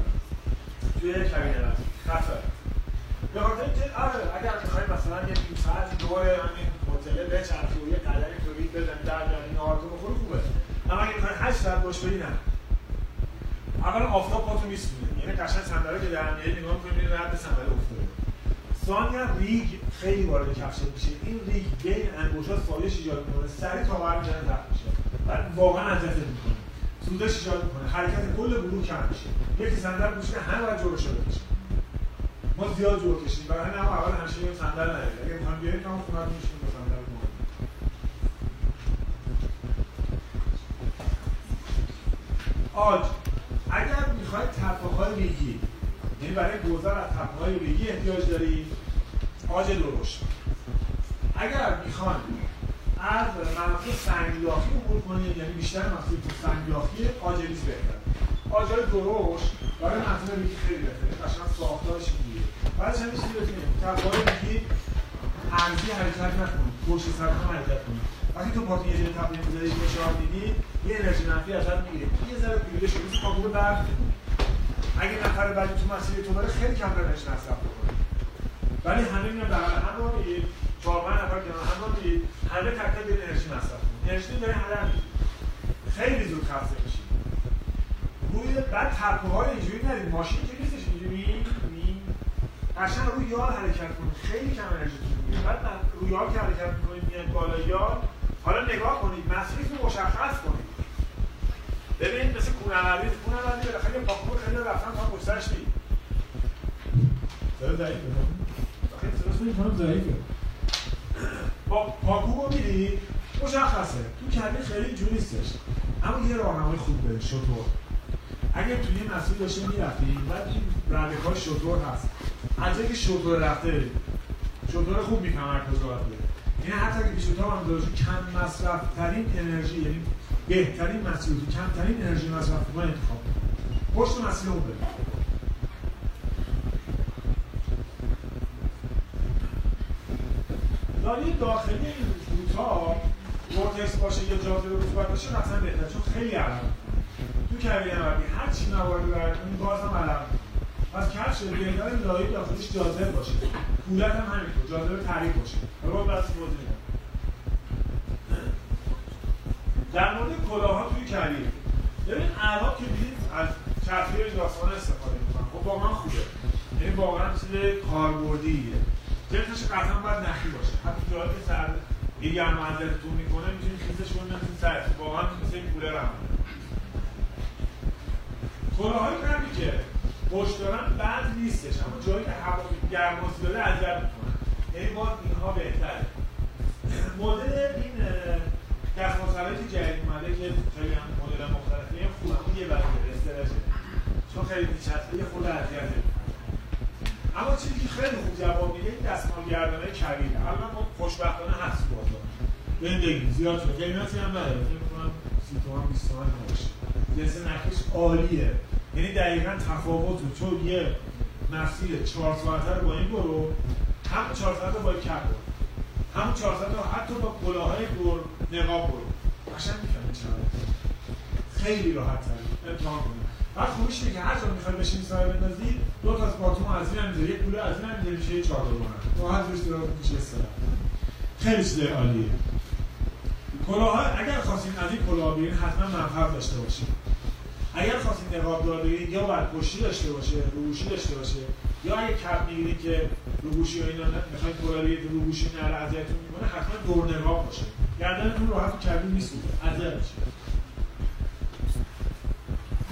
توی کابین خطر به خاطر اینکه آره اگر می‌خوای مثلا یه ساعت دور همین هتل بچرخی و یه قدمی تولید بزنی در جانی نهار تو بخوری خوبه. اما اگه می‌خوای 8 ساعت باش بری نه. اول آفتاب پاتو میسونه یعنی قشنگ صندلی که در میاری نگاه می‌کنی می‌بینی رد صندلی افتاده. ثانیا ریگ خیلی وارد کفشت میشه. این ریگ بین انگشتا سایش ایجاد می‌کنه. سری تا قرار می‌زنه تخت میشه. بعد واقعا اذیت می‌کنه. سوزش ایجاد می‌کنه. حرکت کل گروه کم میشه. یکی صندل میشه همه باید جلو شده بشه ما زیاد جور کشیدیم. برای همین اول همیشه یه صندل نیارید اگه می‌خوام بیارید که خونه میشیم با صندل آج اگر می‌خواید تپه‌های ریگی یعنی برای گذر از تپه‌های ریگی احتیاج دارید آج درشت. اگر می‌خوان از مناطق سنگیاخی عبور کنید یعنی بیشتر مناطق سنگیاخی آج ریز بهتر آجای درشت برای منطقه ریگی خیلی بهتره قشنگ ساختارش اینجوریه بعدش هم چیزی بتونید تپه‌های ریگی ارزی حرکت نکنید پشت سرتون حرکت کنید. وقتی تو پاتون یه جای تپه می‌ذاری فشار میدی یه انرژی منفی ازت می‌گیره. یه ذره پیوده شده تو کاغور برد اگه نفر بعدی تو مسیر تو بره خیلی کم انرژی مصرف بکنه ولی همه میان بغل هم رو پنج نفر کنار هم رو میگید همه تک تک انرژی مصرف کنید انرژی داره هدر خیلی زود خسته میشید روی بعد تپه های اینجوری ندید ماشین که نیستش اینجوری قشنگ روی یال حرکت کنید خیلی کم انرژیتون می‌گیره بعد روی یال که حرکت می‌کنید میاد بالا یال. حالا نگاه کنید مسیرتون مشخص کنید ببینید مثل کوهنوردی کوهنوردی بالاخره یه پاکور خیلی رفتن تا پشتش نید صدا ضعیفه؟ خیلی ضعیفه؟ با پاکور رو میرید مشخصه. تو کبیر خیلی اینجوری نیستش. اما یه راهنمای خوب داره شطور. اگر توی یه مسیر داشته می‌رفتی بعد این ردکای شطور هست. از که شطور رفته شطور خوب میتمرکز باید بده یعنی حتی اگه پیشوتا هم داشت کم مصرف ترین انرژی یعنی بهترین مسیر تو کمترین انرژی مصرف کنه انتخاب. پشت مسیر رو بده داری داخلی این روتا ورتکس باشه یا جاذبه رطوبت باشه قطعا بهتر چون خیلی علم. تو کبیر نوردی هر چی موارد برد این باز هم علم. پس کفش بهتر لایه داخلش جاذبه باشه. کولت هم همینطور جاذبه تعریف باشه. رو بس موضوع در مورد کلاها توی کبیر ببین الان که دیدید از چرخی داستان استفاده می‌کنن. خب واقعا خوبه. یعنی واقعا چیز کاربردیه. جلدش قطعا باید نخی باشه. حتی جایی که سر یه گرم اذیتتون می‌کنه می‌تونید چیزش رو نمی‌تونید سر. واقعا مثل این کولر هم. کلاهای قبلی که پشت دارن بد نیستش اما جایی که هوا گرماسی داره اذیت می‌کنن. یعنی باز اینها بهتره. مدل این دستماسلایی که جدید اومده که خیلی هم مدل مختلفی هم خوب اما یه برای استرشه چون خیلی دیچسبه یه خود اذیته اما چیزی که خیلی خوب جواب دستمال گردانه کبیره الان خوشبختانه هست بازار بگیم زیاد شده قیمتی هم نداره. فکر می‌کنم 30 تومن 20 تومن باشه جنس نکش عالیه. یعنی دقیقا تفاوت تو یه مسیر 4 ساعته رو با این برو. هم 4 ساعته با کپ برو. هم 4 ساعته حتی با کلاهای دور نقاب برو. قشنگ می‌فهمی چرا. خیلی راحت تر. امتحان کنید بعد خوبیش که هر جا می‌خوای بشین سایه بندازی دو تا از باتوم از این می‌ذاری یک کوله از این می‌ذاری میشه یه چهار تا راحت روش درست میشه استراحت خیلی چیز عالیه. کلاها اگر خواستین از این کلاه بیارین حتما منفعت داشته باشید اگر خواستید نقاب دار بگیرید یا باید پشتی داشته باشه روگوشی داشته باشه یا اگه کپ می‌گیرید که روگوشی و اینا می‌خواید پولاروید روگوشی نره می‌کنه حتما دور نقاب باشه. گردنتون راحت کبیر نیست اذیت میشه.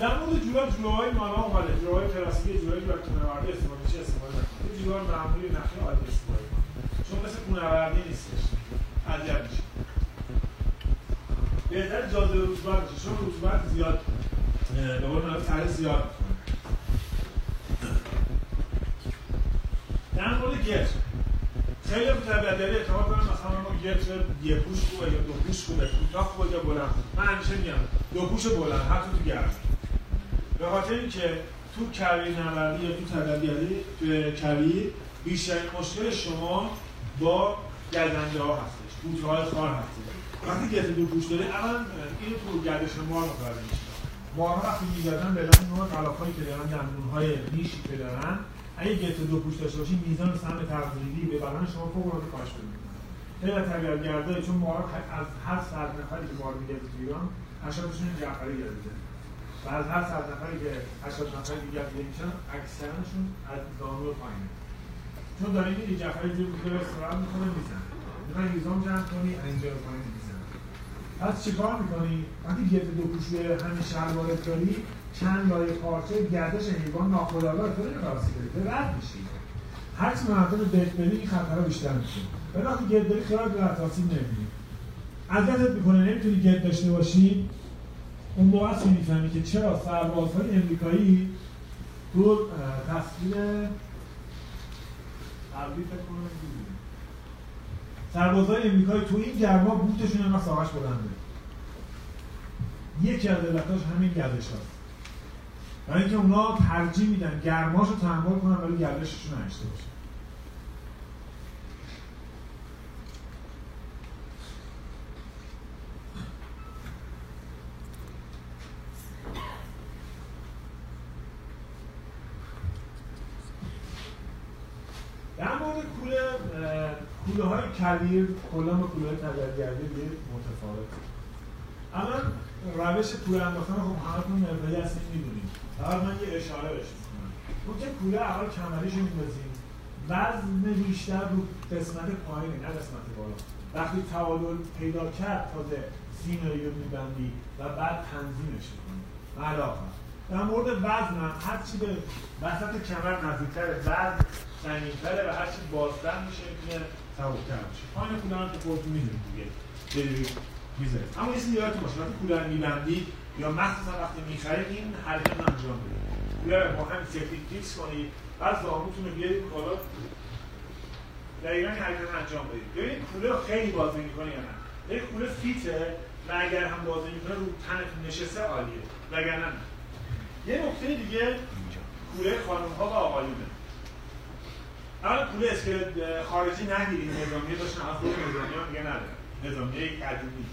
در مورد جورا جوراهای مانا اومده. جوراهای کلاسیک جورایی که کونه‌وردی استفاده چه استفاده نکنید جورا معمولی نخی عادی استفاده چون مثل کونه‌وردی نیستش. اذیت میشه. بهتر جاذبه رطوبت باشه. چون رطوبت زیاد به قول معروف تره زیاد می‌کنه. در مورد گتر خیلی به طبیعتگری اعتماد کنم مثلا ما گتر یه پوش خوبه یا دو پوش خوبه. کوتاه خوبه یا بلند من همیشه میگم دو پوش بلند حتی تو گرم به خاطر اینکه تو کویر نوردی یا تو تدبیری تو کویر بیشترین مشکل شما با گزنده ها هستش بوته های خار هستش. وقتی گت دو پوش داری اول اینو تو گردش مار متوجه میشه مارها وقتی میگردن به نوع غلافایی که دارن دندون های نیشی که دارن اگه گت دو پوش داشته باشی میزان سهم تغذیه‌ای به بدن شما فوق العاده کاهش می‌کنه. خیلی از طبیعتگردایی چون مارها از هر صد نفری که مار میگرده تو ایران 80 جعفری گرفته و از هر صد نفری که 80 نفر دیگر دیده میشن اکثرشون از زانو پایینه. چون داره میگه جعفری جور می‌کنه استراحت می‌کنه میزن می‌خوای هیزم جمع کنی اینجا پایین میزن پس چیکار می‌کنی؟ وقتی گرد دو پوش به همین شلوارت داری چند لایه پارچه گردش حیوان ناخودآگاه تو نمی‌رسی بری رد میشی. هرچی مردم بهت بری این خطرها بیشتر میشه. ولی وقتی گرد داری خیال به نمی‌بینی. اذیتت می‌کنه نمی‌تونی گرد داشته باشی. اون است می‌فهمی که چرا سربازهای امریکایی تو تصویر قبلی فکر کنم سربازهای امریکایی تو این گرما بوتشون انقدر ساقش بلنده. یکی از علتاش همین گردش هست برای اینکه اونا ترجیح میدن گرماش رو تحمل کنن ولی گردششون نشته باشه در مورد کوله کوله های کبیر کلا با کوله های تبدیلگردی دیگه متفاوت. اما روش کوله انداختن خب همتون مقداری هست می‌دونید. فقط من یه اشاره بهش می‌کنم. اون که کوله اول کمریش میندازیم. وزن بیشتر رو قسمت پایینه نه قسمت بالا. وقتی تعادل پیدا کرد تازه سینایی رو میبندی و بعد تنظیمش می‌کنی. علاقه در مورد وزن هم هر چی به وسط کمر نزدیکتر وزن سنگینتره و هر چی بازتر میشه می‌تونه سبکتر میشه. پایین کوله هم که خودتون می‌دونید دیگه. جلوی می‌ذارید. اما یه چیزی یادتون باشه وقتی کوله میبندید یا مخصوصا وقتی می‌خرید این حرکت انجام بدید کوله رو با همین سفید فیکس کنید. بعد زانوتون رو بیارید بالا. دقیقا این حرکت انجام بدید. ببینید کوله رو خیلی بازی می‌کنه یا نه. یک کوله فیته و اگر هم بازی می‌کنه رو تنتون نشسته عالیه. وگرنه نه. یه نکته دیگه کوله خانم ها و آقایونه. اولا کوله اسکلت خارجی نگیرید نظامی داشتن از خود نظامی ها میگه نداره نظامی یک قدیمی.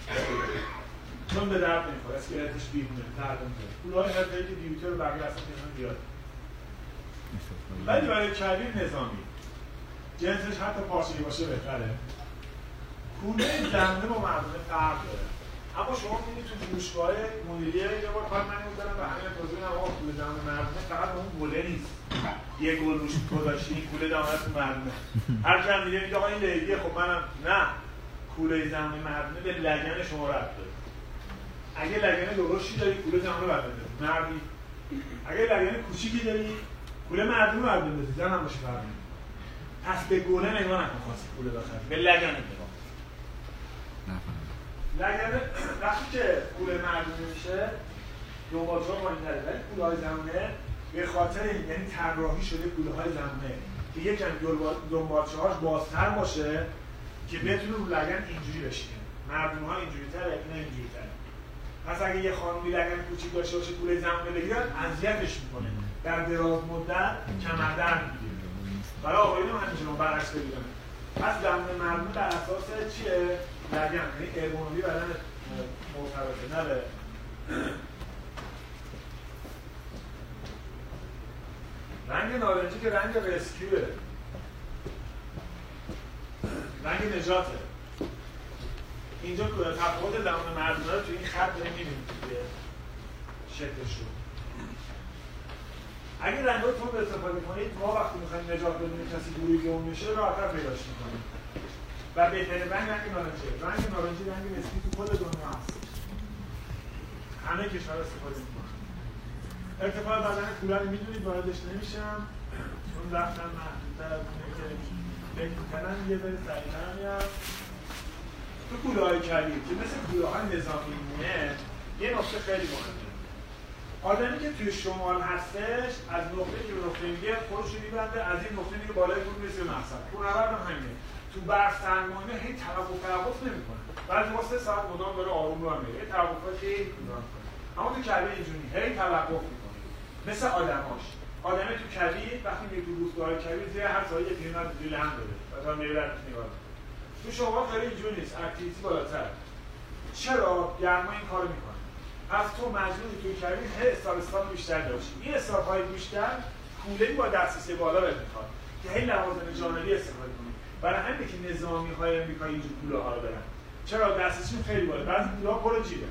چون به درد نمی‌خوره اسکلتش بیرونه نمی‌خوره. کوله های هر که دیوتر رو بقیه اصلا نظام بیاد ولی برای کبیر نظامی جنسش حتی پارچگی باشه بهتره. کوله زمینه با مردونه فرق داره. اما شما می‌بینید تو فروشگاه مدیریه یه بار کار من می‌کردم و همین توضیح نما کوله دام مردونه فقط اون گله نیست. یه گل روش گذاشتی این کوله دامه تو مردونه هر کم میگه میگه آقا این لیگیه خب منم نه. کوله زمین مردونه به لگن شما رفت داره. اگه لگن درشتی داری کوله زمین رو مردی اگه لگن کوچیکی داری کوله مردونه بردازی زن هم باشه فرق پس به گله نگاه نکن خواستی کوله بخری به لگن نگاه لگن وقتی که کوله مردونه میشه دنبالچه ها پایین تره ولی کوله های زمونه به خاطر این یعنی طراحی شده کوله های زمونه که یکم دنبالچه هاش بازتر باشه که بتونه رو لگن اینجوری بشینه. مردونه ها اینجوری تره اینا اینجوری تره. پس اگه یه خانومی لگن کوچیک داشته باشه کوله زمونه بگیرن اذیتش می‌کنه. در دراز مدت کمردرد می‌گیره. برای آقایون هم همینجوری برعکس بگیرن پس زمونه مردونه بر اساس چیه؟ لگن یعنی ارگونومی بدن مرتبطه نه به رنگ نارنجی که رنگ رسکیوه رنگ نجاته. اینجا تفاوت زمان مردونه رو تو این خط داریم می‌بینید دیگه رو اگه رنگ های تند استفاده کنید ما وقتی می‌خوایم نجات بدونیم کسی گروهی گم میشه راحتر پیداش می‌کنیم. و بهترین رنگ رنگ نارنجی رنگ نارنجی رنگ نسبی تو کل دنیا هست. همه کشور استفاده می‌کنن. ارتفاع بدن کولر می‌دونید واردش نمیشم. چون رفتن محدودتر از اونه که فکر می‌کنن یه بره سریعتر میاد تو کوله های کبیر که مثل کوله های نظامی مونه یه نقطه خیلی مهمه. آدمی که توی شمال هستش از نقطه که به نقطه میگه خودش میبنده از این نقطه میگه بالای کوه می‌رسه به مقصد. اون هم همینه. تو برف سرمایه هی توقف توقف نمی‌کنه. بعضی واسه ساعت مدام داره آروم رو میره. یه توقفات کوتاه اما تو کبیر اینجوری هی توقف. مثل آدماش آدمی تو کبیر وقتی میره تو روستاهای زیر هر سایه یه پیرمرد اینجوری لم داره. تا میره نگاه تو شما خیلی اینجوری نیست. اکتیویتی بالاتر. چرا گرما این کارو می‌کنه؟ پس تو مجبوری توی کبیر هی استارستان بیشتر داشتی. این استارهای بیشتر کوله با دسترسی بالا بهت می‌خواد. که هی لوازم جانبی استفاده کنی. برای همینه که نظامی های امریکایی اینجور کوله رو برن چرا دسترسیشون خیلی بالا؟ بعضی کوله پر جیبه.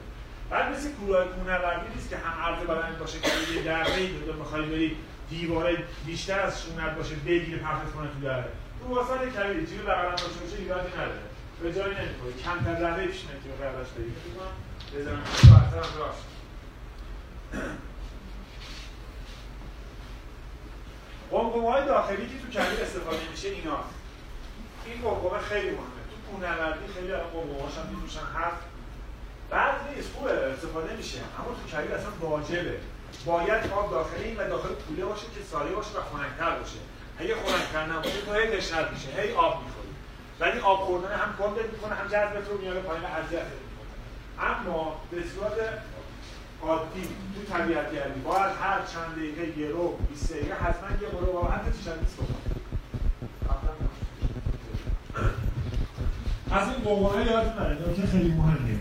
بعد مثل های کوهنوردی نیست که هم عرض بدن باشه که یه دره ای تو می‌خوای بری دیواره بیشتر از شونت باشه بگیره پرتت کنه تو دره. تو واسط کبیر جیب بغلم باشه باشه ایرادی نداره. به جایی نمی‌خوره. کمتر ذره پیش نمی‌تونه برداشت بگیره. بزنم راحت‌تر راست. های داخلی که تو کبیر استفاده میشه اینا. این قمقمه خیلی مهمه. تو کوهنوردی خیلی قمقمه‌هاش هم می‌تونن هست بعد نیست خوبه استفاده میشه. اما تو کبیر اصلا واجبه. باید آب داخلی این و داخل کوله باشه که سایه باشه و خنک‌تر باشه. اگه خنک‌تر نباشه تو هی تشنه میشه هی آب می‌خوری. ولی آب خوردن هم کندت می‌کنه هم جذبت رو میاره پایین اذیت اما به صورت عادی تو طبیعت گردی باید هر چند دقیقه یه رو 20 دقیقه حتما یه قلو با حتی تیشرت نیست از این قوانه یادتون نره که خیلی مهمه.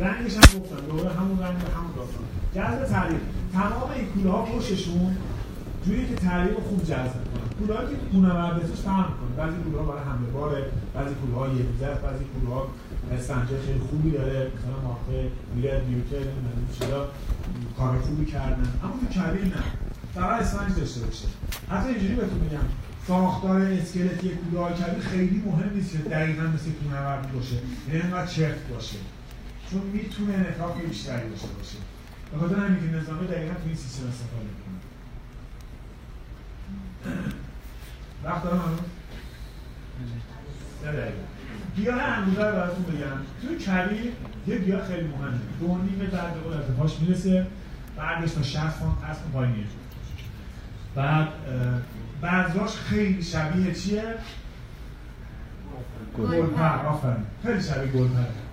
رنگش هم گفتم دوباره همون رنگ همون داستان. جذب تعریف. تمام این کوله ها پشتشون جوری که تعریف خوب جذب کنن کوله که کوهنوردسش فهم کنه بعضی کوله ها برای حمله باره بعضی کوله ها یه روزه بعضی کوله ها استنجه خیلی خوبی داره. مثلا مارکه میره نیوتر نمی‌دونم چرا کار خوبی کردن. اما تو کبیر نه. فقط اسفنج داشته باشه. حتی اینجوری بهتون میگم ساختار اسکلتی کوله های کبیر خیلی مهم نیست که دقیقا مثل کوهنوردی باشه. یعنی انقدر چرت باشه. چون می‌تونه انعطاف بیشتری داشته باشه. به خاطر همین که نظامه دقیقا تو این سیستم استفاده می‌کنه. وقت دارم هنوز؟ گیاه انگوزه رو براتون بگم. توی کبیر یه گیاه خیلی مهمه. دو نیم بعد به ارتفاعش می‌رسه. بعدش تا 60 فانت و پایین بعد بعضاش خیلی شبیه چیه؟ گلپر. آفرین. خیلی شبیه گلپر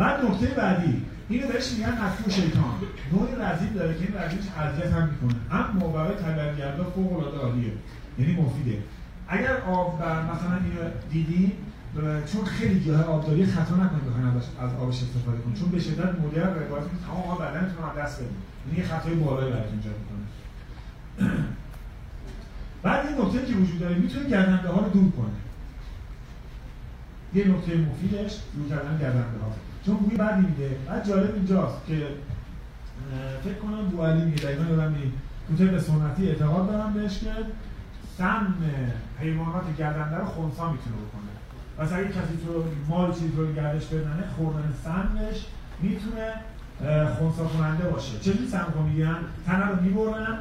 بعد نکته بعدی اینو بهش میگن افکو شیطان. نوعی رزیل داره که این رزیلش اذیت هم می‌کنه. اما برای طبیعتگردا فوق العاده عالیه. یعنی مفیده. اگر آب بر مثلا اینو دیدین چون خیلی گیاه آبداری خطا نکنید بخواید از آبش استفاده کنید چون به شدت مدر روایت که تمام آب بدنتون رو دست بدید یعنی یه خطای بالایی ایجاد می‌کنه. بعد این نکته که وجود داره می‌تونه گردنده ها رو دور کنه. یه نکته مفیدش دور کردن گردنده ها چون بوی بدی میده بعد جالب اینجاست که فکر کنم بو علی میگه دقیقا یادم نیست. به سنتی اعتقاد دارم بهش که سم حیوانات گردنده رو خونسا می‌تونه بکنه. پس اگه کسی تو مال چیزی رو گردش بدنه خوردن سمش می‌تونه خونسا کننده باشه. چجوری سم رو می‌گیرن؟ تنه رو می‌برن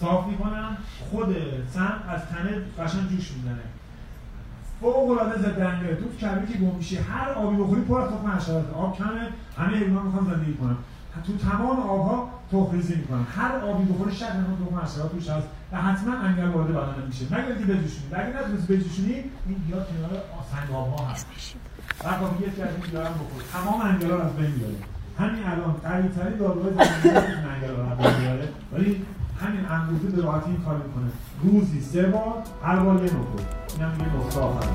صاف می‌کنن خود سم از تنه قشنگ جوش می‌زنه. فوق العاده ضد تو کبیر که گم میشه هر آبی بخوری پر از تخم حشرات. آب کمه. همه حیوانات می‌خوان زندگی کنن تو تمام آبها تخم‌ریزی می‌کنن هر آبی بخوری شک نکن تخم حشرات توش هست و حتما انگل وارد بدن میشه. مگر اینکه بجوشونی. اگه نتونستی بجوشونی این گیاه کنار سنگ آبها هست. بعد با یه از این گیاه بخور تمام انگلا رو از بین میاره همین الان قوی‌ترین داروهای زمینی انگلا رو از بین میاره ولی همین انگوزه به راحتی این کار می‌کنه. روزی سه بار هر بار یه نخور اینم یه نقطه آخرش.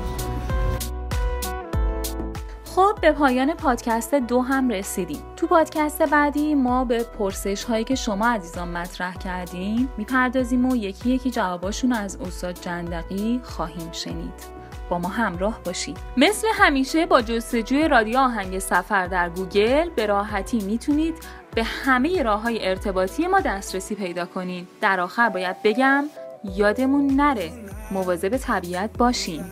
خب به پایان پادکست دو هم رسیدیم. تو پادکست بعدی ما به پرسش هایی که شما عزیزان مطرح کردین می‌پردازیم و یکی یکی جواباشون از استاد جندقی خواهیم شنید. با ما همراه باشین مثل همیشه با جستجوی رادیو آهنگ سفر در گوگل به راحتی می‌تونید به همه راه های ارتباطی ما دسترسی پیدا کنین. در آخر باید بگم یادمون نره. مواظب طبیعت باشین.